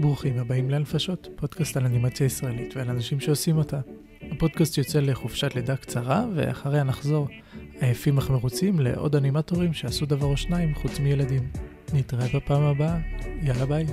ברוכים הבאים לאנפשות, פודקאסט על אנימציה ישראלית ועל אנשים שעושים אותה. הפודקאסט יוצא לחופשת לידה קצרה, ואחריה נחזור עייפים אך מרוצים לעוד אנימטורים שעשו דבר או שניים חוץ מילדים. נתראה בפעם הבאה, יאללה ביי.